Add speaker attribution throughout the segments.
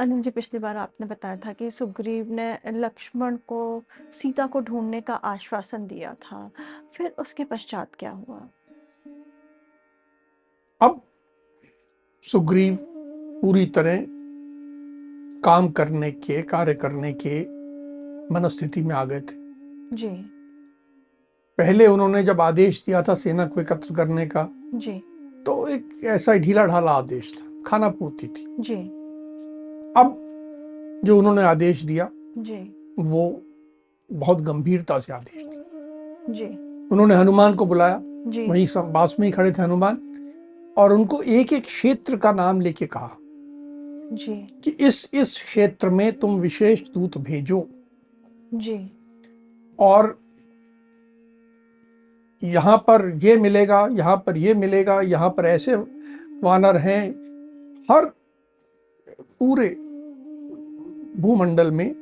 Speaker 1: अनिल जी पिछली बार आपने बताया था कि सुग्रीव ने लक्ष्मण को सीता को ढूँढने का आश्वासन दिया था। फिर उसके पश्चात क्या हुआ?
Speaker 2: अब सुग्रीव पूरी तरह काम करने के कार्य करने के मनस्थिति में आ गए थे।
Speaker 1: जी।
Speaker 2: पहले उन्होंने जब आदेश दिया था सेना को एकत्र करने का
Speaker 1: जी।
Speaker 2: तो एक ऐसा ढीला ढाला आदेश था खाना पूर्ति थी।
Speaker 1: जी।
Speaker 2: अब जो उन्होंने आदेश दिया
Speaker 1: जी।
Speaker 2: वो बहुत गंभीरता से आदेश दिया।
Speaker 1: जी।
Speaker 2: उन्होंने हनुमान को बुलाया
Speaker 1: जी।
Speaker 2: वहीं पास में ही खड़े थे हनुमान और उनको एक एक क्षेत्र का नाम लेके कहा
Speaker 1: जी।
Speaker 2: कि इस इस क्षेत्र में तुम विशेष दूत भेजो।
Speaker 1: जी।
Speaker 2: और यहाँ पर ये मिलेगा यहाँ पर ये मिलेगा यहाँ पर ऐसे वानर हैं हर पूरे भूमंडल में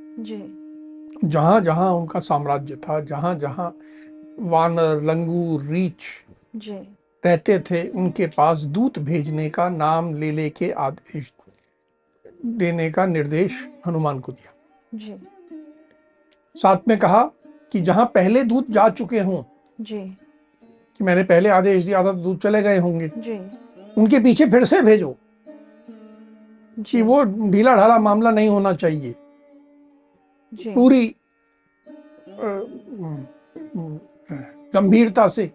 Speaker 2: जहाँ जहाँ उनका साम्राज्य था जहाँ जहाँ वानर लंगूर रीछ
Speaker 1: जी।
Speaker 2: रहते थे उनके पास दूत भेजने का नाम ले लेके आदेश देने का निर्देश हनुमान को दिया।
Speaker 1: जी।
Speaker 2: साथ में कहा कि जहाँ पहले दूत जा चुके हों
Speaker 1: जी।
Speaker 2: कि मैंने पहले आदेश दिया था तो दूत चले गए होंगे।
Speaker 1: जी।
Speaker 2: उनके पीछे फिर से भेजो। कि
Speaker 1: जी
Speaker 2: वो ढीला ढाला मामला नहीं होना चाहिए।
Speaker 1: जी।
Speaker 2: पूरी गंभीरता से।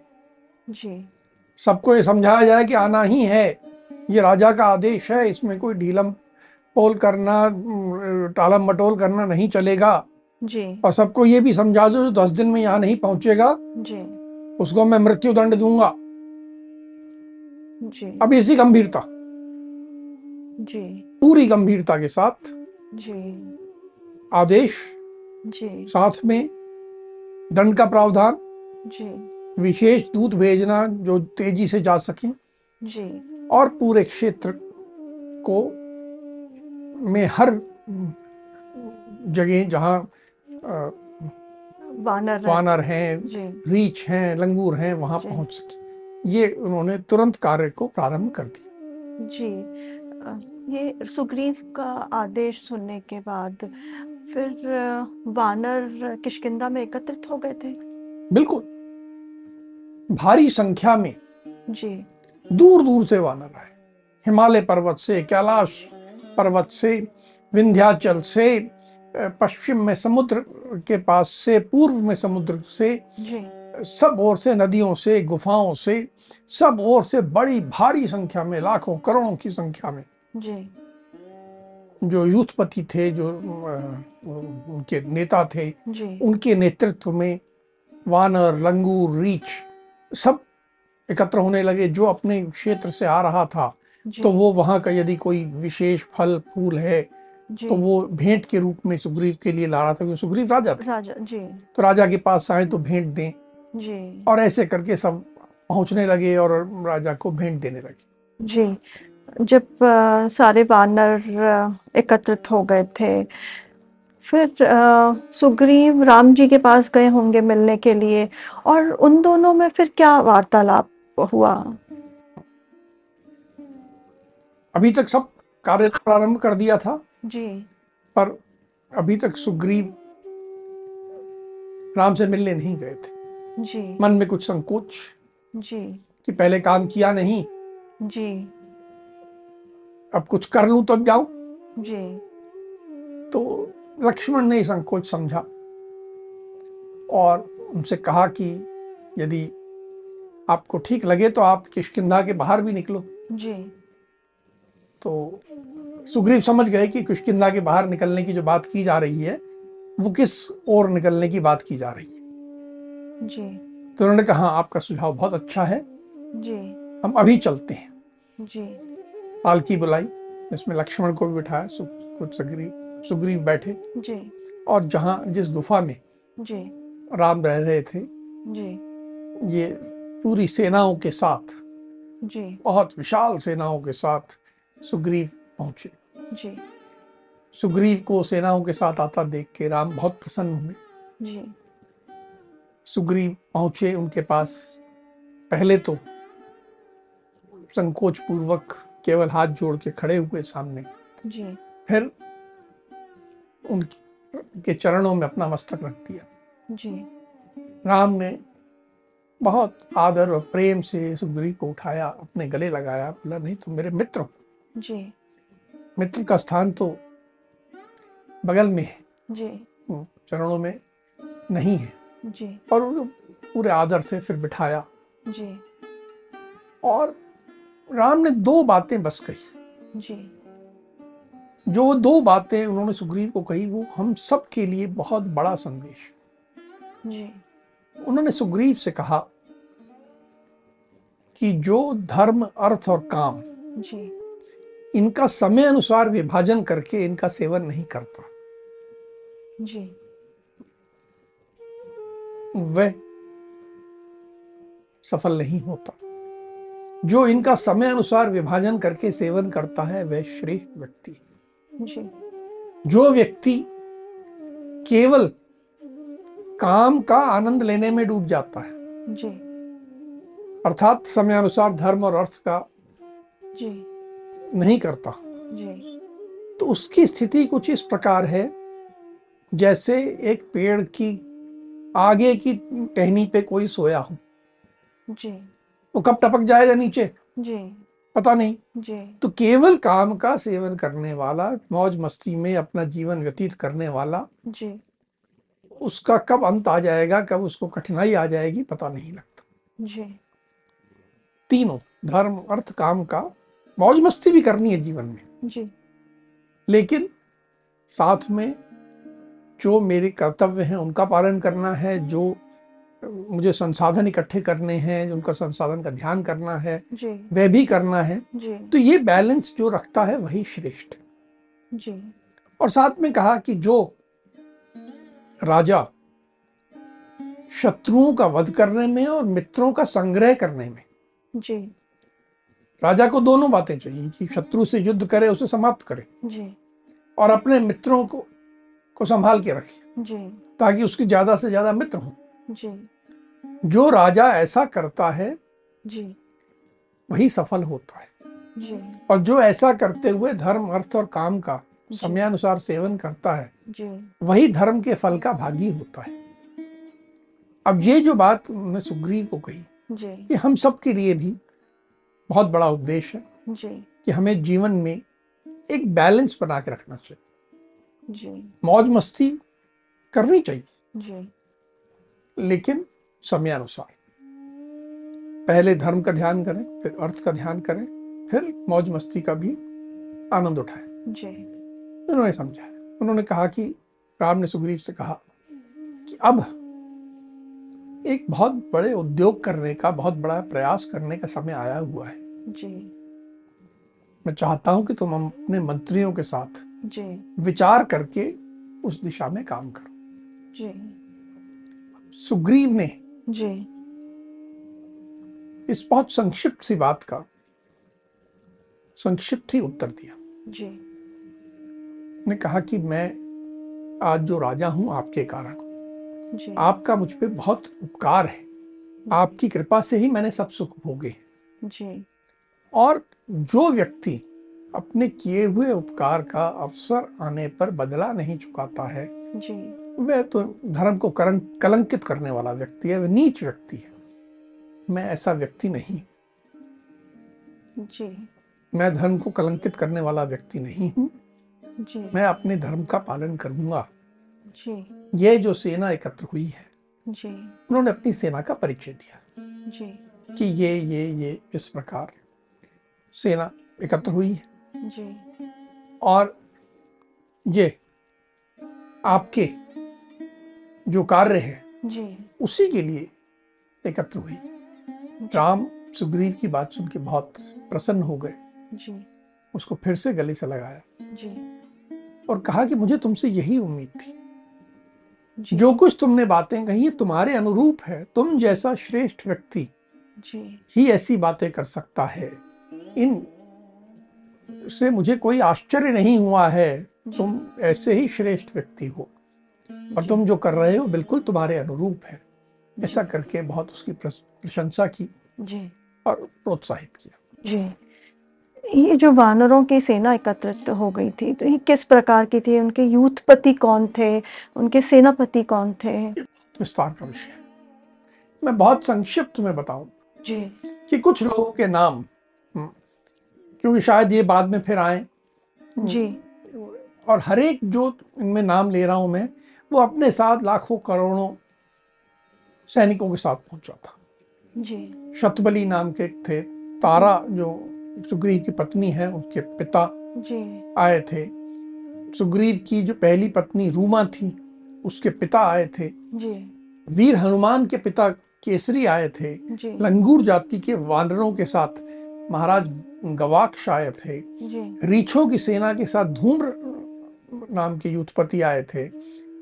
Speaker 2: सबको ये समझाया जाए कि आना ही है। ये राजा का आदेश है इसमें कोई ढीलम पोल करना टालम मटोल करना नहीं चलेगा।
Speaker 1: जी।
Speaker 2: और सबको ये भी समझा दो जो दस दिन में यहाँ नहीं पहुंचेगा
Speaker 1: जी।
Speaker 2: उसको मैं मृत्यु दंड दूँगा।
Speaker 1: जी।
Speaker 2: अब इसी गंभीरता।
Speaker 1: जी।
Speaker 2: पूरी गंभीरता के साथ
Speaker 1: जी।
Speaker 2: आदेश
Speaker 1: जी।
Speaker 2: साथ में दंड का प्रावधान
Speaker 1: जी।
Speaker 2: विशेष दूत भेजना जो तेज़ी से जा सके
Speaker 1: जी।
Speaker 2: और पूरे क्षेत्र को में हर जगह जहाँ
Speaker 1: वानर
Speaker 2: वानर हैं रीछ हैं लंगूर हैं वहाँ। पहुँच सके। ये उन्होंने तुरंत कार्य को प्रारंभ कर दिया।
Speaker 1: जी। ये सुग्रीव का आदेश सुनने के बाद फिर वानर किष्किंधा में एकत्रित हो गए थे।
Speaker 2: बिल्कुल। भारी संख्या में
Speaker 1: जी।
Speaker 2: दूर दूर से वानर आए। हिमालय पर्वत से कैलाश पर्वत से विंध्याचल से पश्चिम में समुद्र के पास से पूर्व में समुद्र से
Speaker 1: जी।
Speaker 2: सब ओर से नदियों से गुफाओं से सब ओर से बड़ी भारी संख्या में लाखों करोड़ों की संख्या में
Speaker 1: जी।
Speaker 2: जो यूथपति थे जो उनके नेता थे
Speaker 1: जी।
Speaker 2: उनके नेतृत्व में वानर लंगूर रीछ सब एकत्र होने लगे जो अपने क्षेत्र से आ रहा था। तो वो वहाँ का यदि कोई विशेष फल फूल है तो वो भेंट के रूप में सुग्रीव के लिए ला रहा था क्योंकि सुग्रीव राजा थे।
Speaker 1: राजा जी।
Speaker 2: तो राजा के पास आए तो भेंट दें।
Speaker 1: जी।
Speaker 2: और ऐसे करके सब पहुँचने लगे और राजा को भेंट देने लगे।
Speaker 1: जी। जब अ, सारे वानर एकत्रित हो गए थे फिर अ, सुग्रीव राम जी के पास गए होंगे मिलने के लिए और उन दोनों में फिर क्या वार्तालाप हुआ?
Speaker 2: अभी तक सब कार्य प्रारंभ कर दिया था
Speaker 1: जी।
Speaker 2: पर अभी तक सुग्रीव राम से मिलने नहीं गए थे।
Speaker 1: जी।
Speaker 2: मन में कुछ संकोच
Speaker 1: जी।
Speaker 2: कि पहले काम किया नहीं।
Speaker 1: जी।
Speaker 2: अब कुछ कर लूँ तब जाऊँ।
Speaker 1: जी।
Speaker 2: तो लक्ष्मण ने संकोच समझा और उनसे कहा कि यदि आपको ठीक लगे तो आप किष्किंधा के बाहर भी निकलो।
Speaker 1: जी।
Speaker 2: तो सुग्रीव समझ गए कि किष्किंधा के बाहर निकलने की जो बात की जा रही है वो किस ओर निकलने की बात की जा रही है?
Speaker 1: जी।
Speaker 2: तो उन्होंने कहा "हाँ, आपका सुझाव बहुत अच्छा है।
Speaker 1: जी।
Speaker 2: हम अभी चलते हैं।
Speaker 1: जी।
Speaker 2: पालकी बुलाई इसमें लक्ष्मण को भी बिठाया सुग्रीव सुग्रीव बैठे।
Speaker 1: जी।
Speaker 2: और जहाँ जिस गुफा में
Speaker 1: जी।
Speaker 2: राम रह रहे थे
Speaker 1: जी।
Speaker 2: ये पूरी सेनाओं के साथ
Speaker 1: जी।
Speaker 2: बहुत विशाल सेनाओं के साथ सुग्रीव पहुँचे।
Speaker 1: जी।
Speaker 2: सुग्रीव को सेनाओं के साथ आता देख के राम बहुत प्रसन्न हुए।
Speaker 1: जी।
Speaker 2: सुग्रीव पहुँचे उनके पास। पहले तो संकोच पूर्वक केवल हाथ जोड़ के खड़े हुए सामने।
Speaker 1: जी।
Speaker 2: फिर उनके चरणों में अपना मस्तक रख दिया
Speaker 1: जी।
Speaker 2: राम ने बहुत आदर और प्रेम से सुग्रीव को उठाया अपने गले लगाया बोला नहीं तुम मेरे मित्र हो।
Speaker 1: जी।
Speaker 2: मित्र का स्थान तो बगल में है।
Speaker 1: जी।
Speaker 2: चरणों में नहीं है।
Speaker 1: जी।
Speaker 2: और पूरे आदर से फिर बिठाया।
Speaker 1: जी।
Speaker 2: और राम ने दो बातें बस कही।
Speaker 1: जी।
Speaker 2: जो वो दो बातें उन्होंने सुग्रीव को कही वो हम सब के लिए बहुत बड़ा संदेश।
Speaker 1: जी।
Speaker 2: उन्होंने सुग्रीव से कहा कि जो धर्म अर्थ और काम
Speaker 1: जी।
Speaker 2: इनका समय अनुसार विभाजन करके इनका सेवन नहीं करता
Speaker 1: जी।
Speaker 2: वह सफल नहीं होता। जो इनका समय अनुसार विभाजन करके सेवन करता है वह श्रेष्ठ व्यक्ति।
Speaker 1: जी।
Speaker 2: जो व्यक्ति केवल काम का आनंद लेने में डूब जाता है
Speaker 1: जी।
Speaker 2: अर्थात समय अनुसार धर्म और अर्थ का
Speaker 1: जी।
Speaker 2: नहीं करता
Speaker 1: जी।
Speaker 2: तो उसकी स्थिति कुछ इस प्रकार है जैसे एक पेड़ की आगे की टहनी पे कोई सोया हो।
Speaker 1: जी।
Speaker 2: वो कब टपक जाएगा नीचे?
Speaker 1: जी।
Speaker 2: पता नहीं।
Speaker 1: जी।
Speaker 2: तो केवल काम का सेवन करने वाला मौज मस्ती में अपना जीवन व्यतीत करने वाला
Speaker 1: जी।
Speaker 2: उसका कब अंत आ जाएगा कब उसको कठिनाई आ जाएगी पता नहीं लगता।
Speaker 1: जी।
Speaker 2: तीनों धर्म अर्थ काम का मौज मस्ती भी करनी है जीवन में।
Speaker 1: जी।
Speaker 2: लेकिन साथ में जो मेरे कर्तव्य हैं उनका पालन करना है जो मुझे संसाधन इकट्ठे करने हैं जो उनका संसाधन का ध्यान करना है
Speaker 1: जी।
Speaker 2: वह भी करना है
Speaker 1: जी।
Speaker 2: तो ये बैलेंस जो रखता है वही श्रेष्ठ।
Speaker 1: जी।
Speaker 2: और साथ में कहा कि जो राजा शत्रुओं का वध करने में और मित्रों का संग्रह करने में
Speaker 1: जी।
Speaker 2: राजा को दोनों बातें चाहिए कि शत्रु से युद्ध करे उसे समाप्त करे
Speaker 1: जी।
Speaker 2: और अपने मित्रों को को संभाल के रखे
Speaker 1: जी।
Speaker 2: ताकि उसके ज़्यादा से ज़्यादा मित्र हों।
Speaker 1: जी।
Speaker 2: जो राजा ऐसा करता है
Speaker 1: जी।
Speaker 2: वही सफल होता है।
Speaker 1: जी।
Speaker 2: और जो ऐसा करते हुए धर्म अर्थ और काम का समयानुसार सेवन करता है
Speaker 1: जी।
Speaker 2: वही धर्म के फल का भागी होता है। अब ये जो बात उन्होंने सुग्रीव को कही
Speaker 1: जी।
Speaker 2: ये हम सब के लिए भी बहुत बड़ा उद्देश्य है
Speaker 1: जी।
Speaker 2: कि हमें जीवन में एक बैलेंस बना के रखना चाहिए।
Speaker 1: जी।
Speaker 2: मौज मस्ती करनी चाहिए।
Speaker 1: जी।
Speaker 2: लेकिन समयानुसार पहले धर्म का ध्यान करें फिर अर्थ का ध्यान करें फिर मौज मस्ती का भी आनंद उठाएँ।
Speaker 1: जी।
Speaker 2: उन्होंने समझाया। उन्होंने कहा कि राम ने सुग्रीव से कहा कि अब एक बहुत बड़े उद्योग करने का बहुत बड़ा प्रयास करने का समय आया हुआ है।
Speaker 1: जी।
Speaker 2: मैं चाहता हूँ कि तुम अपने मंत्रियों के साथ
Speaker 1: जी।
Speaker 2: विचार करके उस दिशा में काम करो।
Speaker 1: जी।
Speaker 2: सुग्रीव ने
Speaker 1: जी।
Speaker 2: इस बहुत संक्षिप्त सी बात का संक्षिप्त ही उत्तर दिया।
Speaker 1: जी।
Speaker 2: ने कहा कि मैं आज जो राजा हूँ आपके कारण
Speaker 1: जी।
Speaker 2: आपका मुझ पे बहुत उपकार है। आपकी कृपा से ही मैंने सब सुख भोगे
Speaker 1: जी।
Speaker 2: और जो व्यक्ति अपने किए हुए उपकार का अवसर आने पर बदला नहीं चुकाता है
Speaker 1: जी।
Speaker 2: वह तो धर्म को कलंकित करने वाला व्यक्ति है वह नीच व्यक्ति है। मैं ऐसा व्यक्ति नहीं।
Speaker 1: जी।
Speaker 2: मैं धर्म को कलंकित करने वाला व्यक्ति नहीं हूँ। मैं अपने धर्म का पालन करूँगा।
Speaker 1: जी।
Speaker 2: यह जो सेना एकत्र हुई है
Speaker 1: जी।
Speaker 2: उन्होंने अपनी सेना का परिचय दिया।
Speaker 1: जी।
Speaker 2: कि ये ये ये इस प्रकार सेना एकत्र हुई है।
Speaker 1: जी।
Speaker 2: और ये आपके जो कार्य है
Speaker 1: जी।
Speaker 2: उसी के लिए एकत्र हुई। राम सुग्रीव की बात सुन के बहुत प्रसन्न हो गए।
Speaker 1: जी।
Speaker 2: उसको फिर से गले से लगाया।
Speaker 1: जी।
Speaker 2: और कहा कि मुझे तुमसे यही उम्मीद थी।
Speaker 1: जी।
Speaker 2: कुछ तुमने बातें कही तुम्हारे अनुरूप है। तुम जैसा श्रेष्ठ व्यक्ति ही ऐसी बातें कर सकता है। इन से मुझे कोई आश्चर्य नहीं हुआ है। तुम ऐसे ही श्रेष्ठ व्यक्ति हो। और तुम जो कर रहे हो बिल्कुल तुम्हारे अनुरूप है। ऐसा करके बहुत उसकी प्रशंसा की
Speaker 1: जी।
Speaker 2: और प्रोत्साहित किया।
Speaker 1: जी। ये जो वानरों की सेना एकत्रित हो गई थी तो ये किस प्रकार की थी? उनके यूथपति कौन थे? उनके सेनापति कौन थे?
Speaker 2: विस्तार का विषय मैं बहुत संक्षिप्त में बताऊँ
Speaker 1: जी।
Speaker 2: कि कुछ लोगों के नाम हम्म, क्योंकि शायद ये बाद में फिर आए।
Speaker 1: जी।
Speaker 2: और हर एक जो इनमें नाम ले रहा हूँ मैं वो अपने साथ लाखों करोड़ों सैनिकों के साथ पहुँचा था।
Speaker 1: जी।
Speaker 2: शतबली नाम के थे तारा जो सुग्रीव की पत्नी है उसके पिता
Speaker 1: जी।
Speaker 2: आए थे। सुग्रीव की जो पहली पत्नी रूमा थी उसके पिता आए थे।
Speaker 1: जी।
Speaker 2: वीर हनुमान के पिता केसरी आए थे।
Speaker 1: जी।
Speaker 2: लंगूर जाति के वानरों के साथ महाराज गवाक्ष आए थे।
Speaker 1: जी।
Speaker 2: रीछों की सेना के साथ धूम्र नाम के युद्धपति आए थे।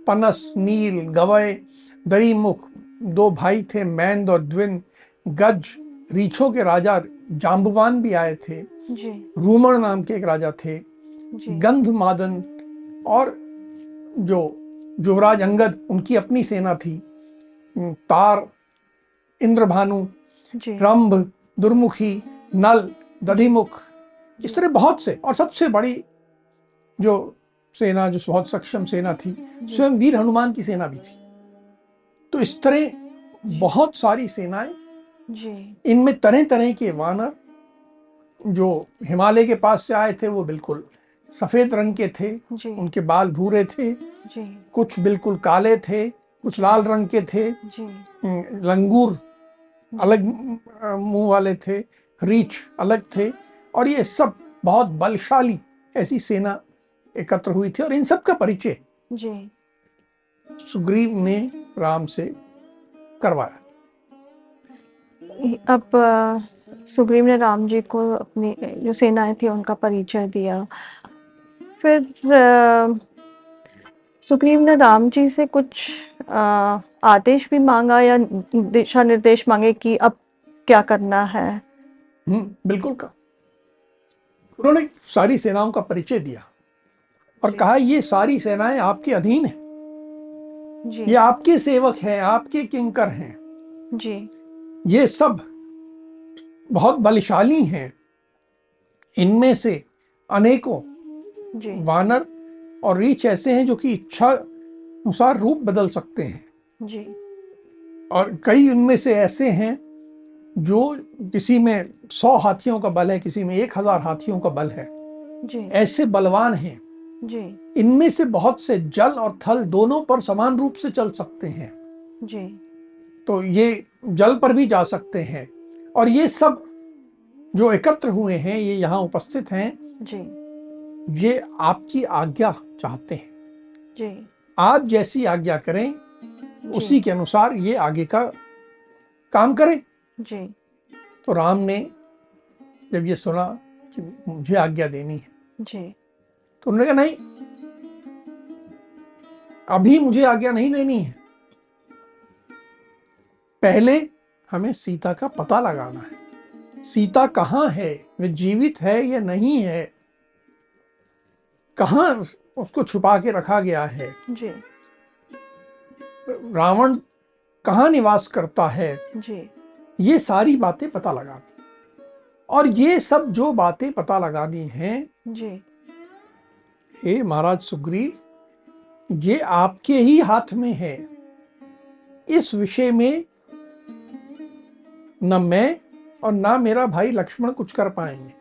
Speaker 2: पनस नील गवय दरीमुख दो भाई थे मैंद और द्विन। गज रीछों के राजा जाम्बवान भी आए थे। रूमण नाम के एक राजा थे। गंध मादन और जो युवराज अंगद उनकी अपनी सेना थी। तार इंद्रभानु रंभ दुर्मुखी नल दधिमुख इस तरह बहुत से। और सबसे बड़ी जो सेना जो बहुत सक्षम सेना थी स्वयं वीर हनुमान की सेना भी थी। तो इस तरह बहुत सारी सेनाएँ इनमें तरह तरह के वानर जो हिमालय के पास से आए थे वो बिल्कुल सफ़ेद रंग के थे उनके बाल भूरे थे
Speaker 1: जी।
Speaker 2: कुछ बिल्कुल काले थे कुछ लाल रंग के थे
Speaker 1: जी।
Speaker 2: लंगूर अलग अ, मुँह वाले थे रीछ अलग थे और ये सब बहुत बलशाली ऐसी सेना एकत्र हुई थी और इन सब का परिचय
Speaker 1: जी।
Speaker 2: सुग्रीव ने राम से करवाया।
Speaker 1: अब सुग्रीव ने राम जी को अपनी जो सेनाएँ थी उनका परिचय दिया। फिर सुग्रीव ने राम जी से कुछ आदेश भी मांगा या दिशा निर्देश मांगे कि अब क्या करना है?
Speaker 2: हम्म बिल्कुल का उन्होंने सारी सेनाओं का परिचय दिया। और कहा ये सारी सेनाएँ आपके अधीन है।
Speaker 1: जी।
Speaker 2: ये आपके सेवक हैं आपके किंकर हैं।
Speaker 1: जी।
Speaker 2: ये सब बहुत बलशाली हैं। इनमें से अनेकों
Speaker 1: जी।
Speaker 2: वानर और रीछ ऐसे हैं जो कि इच्छा अनुसार रूप बदल सकते हैं।
Speaker 1: जी।
Speaker 2: और कई उनमें से ऐसे हैं जो किसी में सौ हाथियों का बल है किसी में एक हज़ार हाथियों का बल है।
Speaker 1: जी।
Speaker 2: ऐसे बलवान हैं।
Speaker 1: जी।
Speaker 2: इनमें से बहुत से जल और थल दोनों पर समान रूप से चल सकते हैं।
Speaker 1: जी।
Speaker 2: तो ये जल पर भी जा सकते हैं। और ये सब जो एकत्र हुए हैं ये यहाँ उपस्थित हैं
Speaker 1: जी।
Speaker 2: ये आपकी आज्ञा चाहते हैं।
Speaker 1: जी।
Speaker 2: आप जैसी आज्ञा करें उसी के अनुसार ये आगे का काम करें।
Speaker 1: जी।
Speaker 2: तो राम ने जब ये सुना कि मुझे आज्ञा देनी है
Speaker 1: जी।
Speaker 2: तो उन्होंने कहा नहीं अभी मुझे आज्ञा नहीं देनी है। पहले हमें सीता का पता लगाना है। सीता कहाँ है? वे जीवित है या नहीं है? कहाँ उसको छुपा के रखा गया है?
Speaker 1: जी।
Speaker 2: रावण कहाँ निवास करता है?
Speaker 1: जी।
Speaker 2: ये सारी बातें पता लगानी। और ये सब जो बातें पता लगानी हैं
Speaker 1: जी।
Speaker 2: हे महाराज सुग्रीव ये आपके ही हाथ में है। इस विषय में न मैं और ना मेरा भाई लक्ष्मण कुछ कर पाएँगे।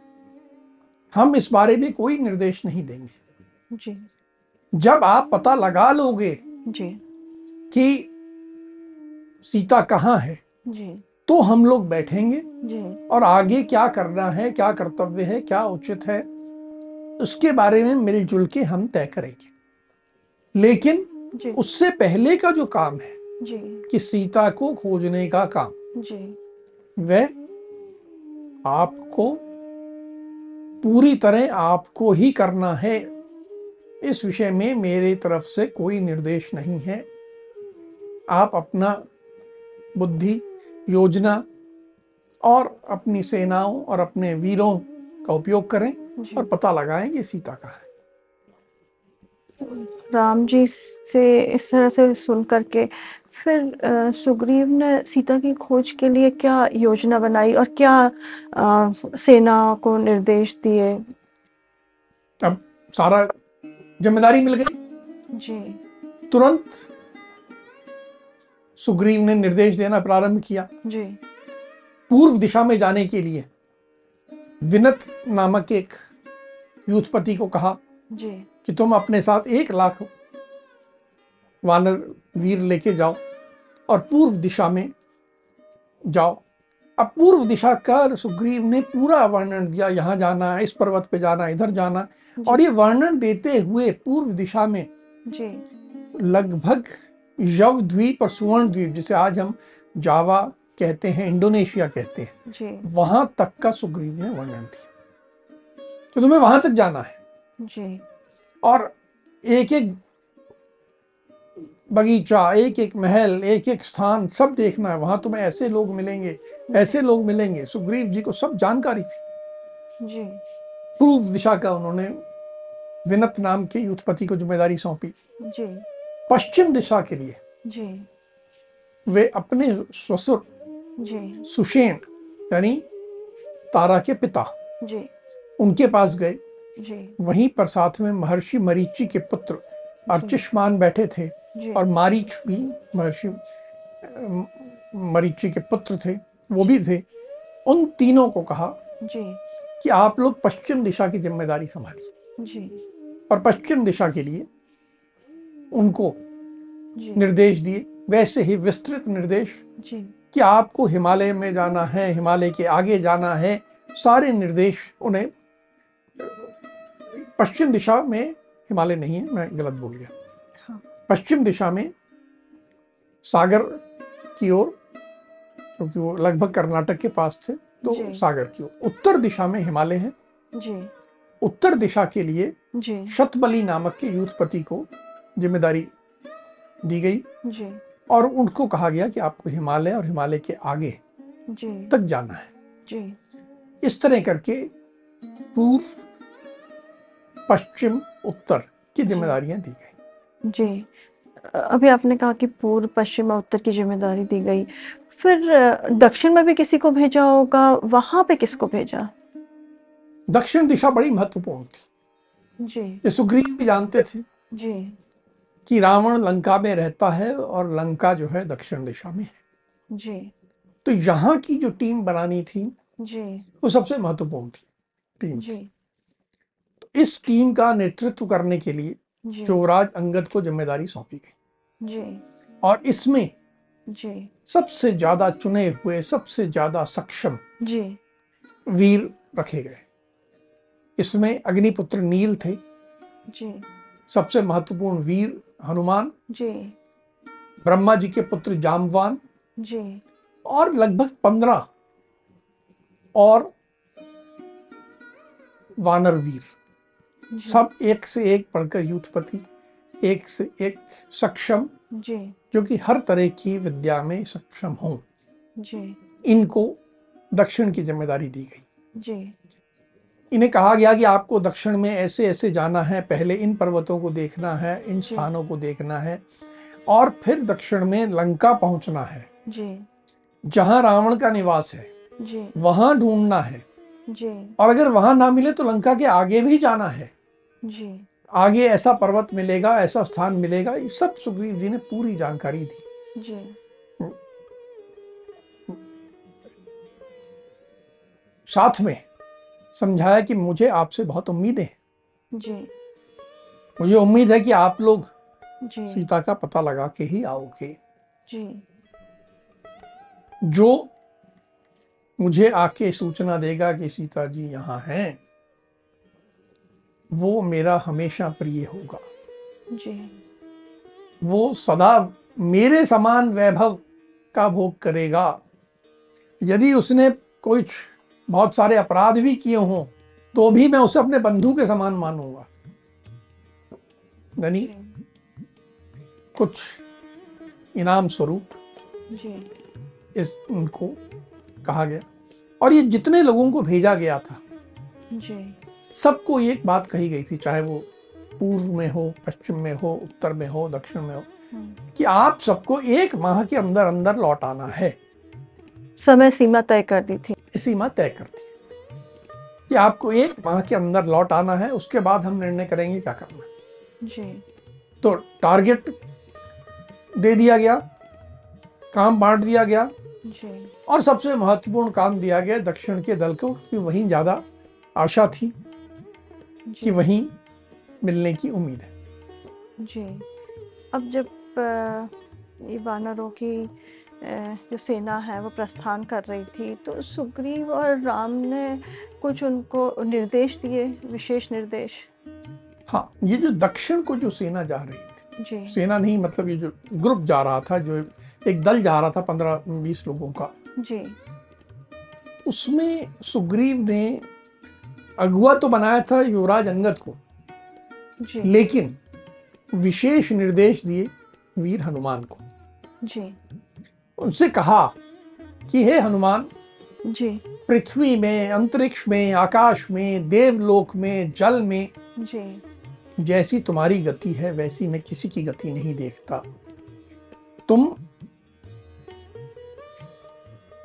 Speaker 2: हम इस बारे में कोई निर्देश नहीं देंगे।
Speaker 1: जी।
Speaker 2: जब आप पता लगा लोगे
Speaker 1: जी।
Speaker 2: कि सीता कहाँ है
Speaker 1: जी।
Speaker 2: तो हम लोग बैठेंगे
Speaker 1: जी।
Speaker 2: और आगे क्या करना है क्या कर्तव्य है क्या उचित है। उसके बारे में मिलजुल के हम तय करेंगे। लेकिन उससे पहले का जो काम है
Speaker 1: जी।
Speaker 2: कि सीता को खोजने का काम
Speaker 1: जी।
Speaker 2: वह आपको पूरी तरह आपको ही करना है। इस विषय में मेरे तरफ़ से कोई निर्देश नहीं है। आप अपना बुद्धि योजना और अपनी सेनाओं और अपने वीरों का उपयोग करें। और पता लगाएँ कि सीता का। है
Speaker 1: राम जी से इस तरह से सुन करके फिर सुग्रीव ने सीता की खोज के लिए क्या योजना बनाई और क्या अ, सेना को निर्देश दिए?
Speaker 2: अब सारा ज़िम्मेदारी मिल गई।
Speaker 1: जी।
Speaker 2: तुरंत सुग्रीव ने निर्देश देना प्रारंभ किया।
Speaker 1: जी।
Speaker 2: पूर्व दिशा में जाने के लिए विनत नामक एक यूथपति को कहा
Speaker 1: जी।
Speaker 2: कि तुम अपने साथ एक लाख वानर वीर लेके जाओ और पूर्व दिशा में जाओ। अब पूर्व दिशा का सुग्रीव ने पूरा वर्णन दिया। यहाँ जाना है इस पर्वत पे जाना इधर जाना और ये वर्णन देते हुए पूर्व दिशा में
Speaker 1: जी।
Speaker 2: लगभग यव द्वीप और सुवर्ण द्वीप जिसे आज हम जावा कहते हैं इंडोनेशिया कहते हैं वहाँ तक का सुग्रीव ने वर्णन दिया। तो तुम्हें वहाँ तक जाना है।
Speaker 1: जी।
Speaker 2: और एक एक बगीचा एक एक महल एक एक स्थान सब देखना है। वहाँ तुम्हें ऐसे लोग मिलेंगे ऐसे लोग मिलेंगे। सुग्रीव जी को सब जानकारी थी।
Speaker 1: जी।
Speaker 2: पूर्व दिशा का उन्होंने विनत नाम के युद्धपति को ज़िम्मेदारी सौंपी।
Speaker 1: जी।
Speaker 2: पश्चिम दिशा के लिए
Speaker 1: जी।
Speaker 2: वे अपने ससुर
Speaker 1: जी।
Speaker 2: सुषेण यानी तारा के पिता
Speaker 1: जी।
Speaker 2: उनके पास गए।
Speaker 1: जी।
Speaker 2: वहीं पर साथ में महर्षि मरीचि के पुत्र अर्चिष्मान बैठे थे और मारीच भी महर्षि मरीचि के पुत्र थे वो भी थे। उन तीनों को कहा
Speaker 1: जी।
Speaker 2: कि आप लोग पश्चिम दिशा की ज़िम्मेदारी संभालिए।
Speaker 1: जी।
Speaker 2: और पश्चिम दिशा के लिए उनको
Speaker 1: जी।
Speaker 2: निर्देश दिए। वैसे ही विस्तृत निर्देश
Speaker 1: जी।
Speaker 2: कि आपको हिमालय में जाना है हिमालय के आगे जाना है सारे निर्देश उन्हें पश्चिम दिशा में हिमालय नहीं है मैं गलत बोल गया।
Speaker 1: हाँ।
Speaker 2: पश्चिम दिशा में सागर की ओर क्योंकि वो लगभग कर्नाटक के पास थे तो सागर की ओर। उत्तर दिशा में हिमालय है।
Speaker 1: जी।
Speaker 2: उत्तर दिशा के लिए शतबली नामक के युद्धपति को ज़िम्मेदारी दी गई
Speaker 1: जी।
Speaker 2: और उनको कहा गया कि आपको हिमालय और हिमालय के आगे
Speaker 1: जी।
Speaker 2: तक जाना है।
Speaker 1: जी।
Speaker 2: इस तरह करके पूर्व पश्चिम उत्तर की जिम्मेदारियाँ दी गई।
Speaker 1: जी। अभी आपने कहा कि पूर्व पश्चिम और उत्तर की ज़िम्मेदारी दी गई। फिर दक्षिण में भी किसी को भेजा होगा? वहाँ पे किसको भेजा?
Speaker 2: दक्षिण दिशा बड़ी महत्वपूर्ण थी।
Speaker 1: जी।
Speaker 2: ये सुग्रीव भी जानते थे
Speaker 1: जी।
Speaker 2: कि रावण लंका में रहता है और लंका जो है दक्षिण दिशा में है।
Speaker 1: जी।
Speaker 2: तो यहाँ की जो टीम बनानी थी
Speaker 1: जी।
Speaker 2: वो सबसे महत्वपूर्ण थी टीम
Speaker 1: जी।
Speaker 2: तो इस टीम का नेतृत्व करने के लिए युवराज अंगद को ज़िम्मेदारी सौंपी गई।
Speaker 1: जी।
Speaker 2: और इसमें
Speaker 1: जी।
Speaker 2: सबसे ज़्यादा चुने हुए सबसे ज़्यादा सक्षम
Speaker 1: जी।
Speaker 2: वीर रखे गए। इसमें अग्निपुत्र नील थे।
Speaker 1: जी।
Speaker 2: सबसे महत्वपूर्ण वीर हनुमान।
Speaker 1: जी।
Speaker 2: ब्रह्मा जी के पुत्र जामवान।
Speaker 1: जी।
Speaker 2: और लगभग पंद्रह और वानर वीर। सब एक से एक पढ़कर युद्धपति एक से एक सक्षम
Speaker 1: जी।
Speaker 2: जो कि हर तरह की विद्या में सक्षम हों।
Speaker 1: जी।
Speaker 2: इनको दक्षिण की ज़िम्मेदारी दी गई।
Speaker 1: जी।
Speaker 2: इन्हें कहा गया कि आपको दक्षिण में ऐसे ऐसे जाना है पहले इन पर्वतों को देखना है इन स्थानों को देखना है और फिर दक्षिण में लंका पहुँचना है।
Speaker 1: जी।
Speaker 2: जहाँ रावण का निवास है
Speaker 1: जी।
Speaker 2: वहाँ ढूंढना है।
Speaker 1: जी।
Speaker 2: और अगर वहाँ ना मिले तो लंका के आगे भी जाना है।
Speaker 1: जी।
Speaker 2: आगे ऐसा पर्वत मिलेगा ऐसा स्थान मिलेगा ये सब सुग्रीव जी ने पूरी जानकारी दी।
Speaker 1: जी।
Speaker 2: साथ में समझाया कि मुझे आपसे बहुत उम्मीदें हैं।
Speaker 1: जी।
Speaker 2: मुझे उम्मीद है कि आप लोग
Speaker 1: जी।
Speaker 2: सीता का पता लगा के ही आओगे।
Speaker 1: जी।
Speaker 2: जो मुझे आके सूचना देगा कि सीता जी यहाँ हैं वो मेरा हमेशा प्रिय होगा।
Speaker 1: जी।
Speaker 2: वो सदा मेरे समान वैभव का भोग करेगा। यदि उसने कुछ बहुत सारे अपराध भी किए हों तो भी मैं उसे अपने बंधु के समान मानूँगा। यानी कुछ इनाम स्वरूप
Speaker 1: जी।
Speaker 2: इस उनको कहा गया। और ये जितने लोगों को भेजा गया था
Speaker 1: जी।
Speaker 2: सबको एक बात कही गई थी चाहे वो पूर्व में हो पश्चिम में हो उत्तर में हो दक्षिण में हो
Speaker 1: हम्म।
Speaker 2: कि आप सबको एक माह के अंदर अंदर लौट आना है।
Speaker 1: समय सीमा तय कर दी थी।
Speaker 2: सीमा तय कर दी। कि आपको एक माह के अंदर लौट आना है उसके बाद हम निर्णय करेंगे क्या करना है।
Speaker 1: जी।
Speaker 2: तो टारगेट दे दिया गया काम बांट दिया गया
Speaker 1: जी।
Speaker 2: और सबसे महत्वपूर्ण काम दिया गया दक्षिण के दल को कि वहीं ज़्यादा आशा थी। कि वहीं मिलने की उम्मीद है।
Speaker 1: जी। अब जब ये वानरों की जो सेना है वो प्रस्थान कर रही थी तो सुग्रीव और राम ने कुछ उनको निर्देश दिए विशेष निर्देश?
Speaker 2: हाँ ये जो दक्षिण को जो सेना जा रही थी।
Speaker 1: जी।
Speaker 2: सेना नहीं मतलब ये जो ग्रुप जा रहा था जो एक दल जा रहा था पंद्रह बीस लोगों का।
Speaker 1: जी।
Speaker 2: उसमें सुग्रीव ने अगुआ तो बनाया था युवराज अंगद को।
Speaker 1: जी।
Speaker 2: लेकिन विशेष निर्देश दिए वीर हनुमान को।
Speaker 1: जी।
Speaker 2: उनसे कहा कि हे हनुमान
Speaker 1: जी।
Speaker 2: पृथ्वी में अंतरिक्ष में आकाश में देवलोक में जल में
Speaker 1: जी।
Speaker 2: जैसी तुम्हारी गति है वैसी मैं किसी की गति नहीं देखता। तुम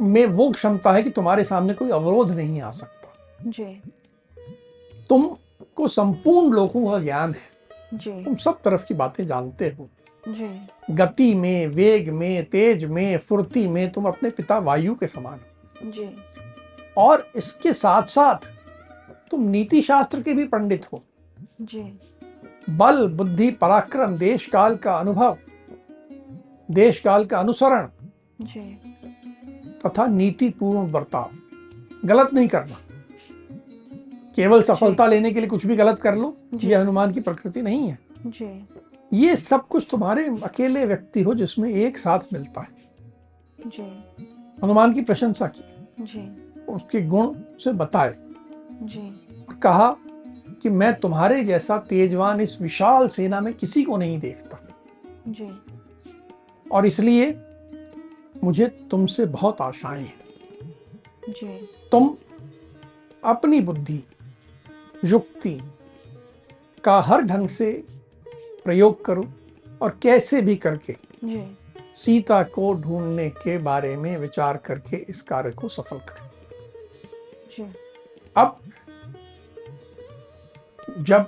Speaker 2: में वो क्षमता है कि तुम्हारे सामने कोई अवरोध नहीं आ सकता।
Speaker 1: जी।
Speaker 2: तुमको संपूर्ण लोगों का ज्ञान है।
Speaker 1: जी।
Speaker 2: तुम सब तरफ़ की बातें जानते हो।
Speaker 1: जी।
Speaker 2: गति में वेग में तेज में फुर्ती में तुम अपने पिता वायु के समान हो।
Speaker 1: जी।
Speaker 2: और इसके साथ साथ तुम नीति शास्त्र के भी पंडित हो।
Speaker 1: जी।
Speaker 2: बल बुद्धि पराक्रम देश काल का अनुभव देश काल का अनुसरण तथा नीति पूर्ण बर्ताव। गलत नहीं करना। केवल सफलता लेने के लिए कुछ भी गलत कर लो ये हनुमान की प्रकृति नहीं है।
Speaker 1: जी।
Speaker 2: ये सब कुछ तुम्हारे अकेले व्यक्ति हो जिसमें एक साथ मिलता है।
Speaker 1: जी।
Speaker 2: हनुमान की प्रशंसा की।
Speaker 1: जी।
Speaker 2: उसके गुण से बताए।
Speaker 1: जी।
Speaker 2: और कहा कि मैं तुम्हारे जैसा तेजवान इस विशाल सेना में किसी को नहीं देखता।
Speaker 1: जी।
Speaker 2: और इसलिए मुझे तुमसे बहुत आशाएँ हैं।
Speaker 1: जी।
Speaker 2: तुम अपनी बुद्धि युक्ति का हर ढंग से प्रयोग करो और कैसे भी करके सीता को ढूँढने के बारे में विचार करके इस कार्य को सफल करो। अब जब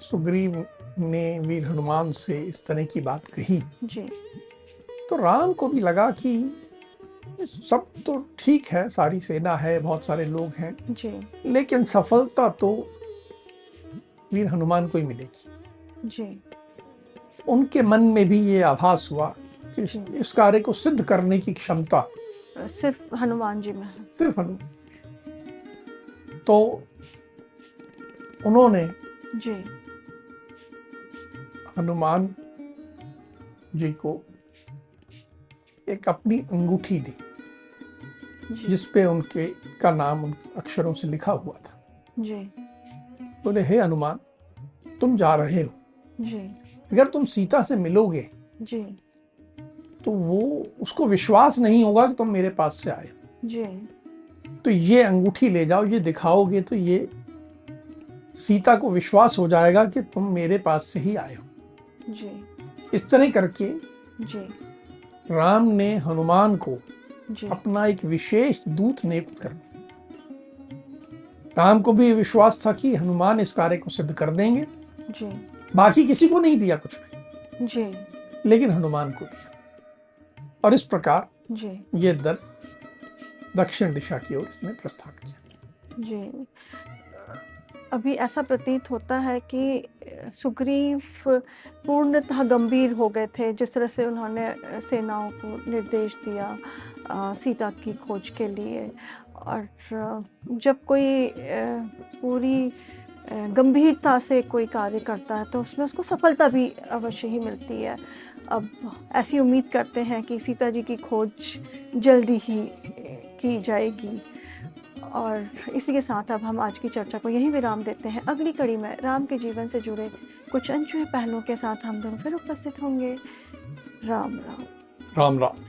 Speaker 2: सुग्रीव ने वीर हनुमान से इस तरह की बात कही
Speaker 1: जी।
Speaker 2: तो राम को भी लगा कि सब तो ठीक है सारी सेना है बहुत सारे लोग हैं।
Speaker 1: जी।
Speaker 2: लेकिन सफलता तो वीर हनुमान को ही मिलेगी।
Speaker 1: जी।
Speaker 2: उनके मन में भी ये आभास हुआ कि इस, कार्य को सिद्ध करने की क्षमता।
Speaker 1: सिर्फ़ हनुमान जी में। है
Speaker 2: सिर्फ़ हनु। तो उन्होंने
Speaker 1: जी।
Speaker 2: हनुमान जी को एक अपनी अंगूठी दी
Speaker 1: जी।
Speaker 2: जिस पे उनके का नाम उन अक्षरों से लिखा हुआ था।
Speaker 1: जी।
Speaker 2: बोले हे हनुमान तुम जा रहे हो।
Speaker 1: जी।
Speaker 2: अगर तुम सीता से मिलोगे
Speaker 1: जी।
Speaker 2: तो वो उसको विश्वास नहीं होगा कि तुम मेरे पास से आए।
Speaker 1: जी।
Speaker 2: तो ये अंगूठी ले जाओ ये दिखाओगे तो ये सीता को विश्वास हो जाएगा कि तुम मेरे पास से ही आए हो।
Speaker 1: जी।
Speaker 2: इस तरह करके
Speaker 1: जी।
Speaker 2: राम ने हनुमान को
Speaker 1: जी।
Speaker 2: अपना एक विशेष दूत नियुक्त कर दिया। राम को भी विश्वास था कि हनुमान इस कार्य को सिद्ध कर देंगे।
Speaker 1: जी।
Speaker 2: बाकी किसी को नहीं दिया कुछ भी।
Speaker 1: जी।
Speaker 2: लेकिन हनुमान को दिया। और इस प्रकार
Speaker 1: जी।
Speaker 2: ये दल दक्षिण दिशा की ओर इसने प्रस्थान किया
Speaker 1: जी। अभी ऐसा प्रतीत होता है कि सुग्रीव पूर्णतः गंभीर हो गए थे जिस तरह से उन्होंने सेनाओं को निर्देश दिया अ, सीता की खोज के लिए। और जब कोई पूरी गंभीरता से कोई कार्य करता है तो उसमें उसको सफलता भी अवश्य ही मिलती है। अब ऐसी उम्मीद करते हैं कि सीता जी की खोज जल्दी ही की जाएगी। और इसी के साथ अब हम आज की चर्चा को यहीं विराम देते हैं। अगली कड़ी में राम के जीवन से जुड़े कुछ अनछुए पहलुओं के साथ हम दोनों फिर उपस्थित होंगे। राम राम।
Speaker 2: राम राम।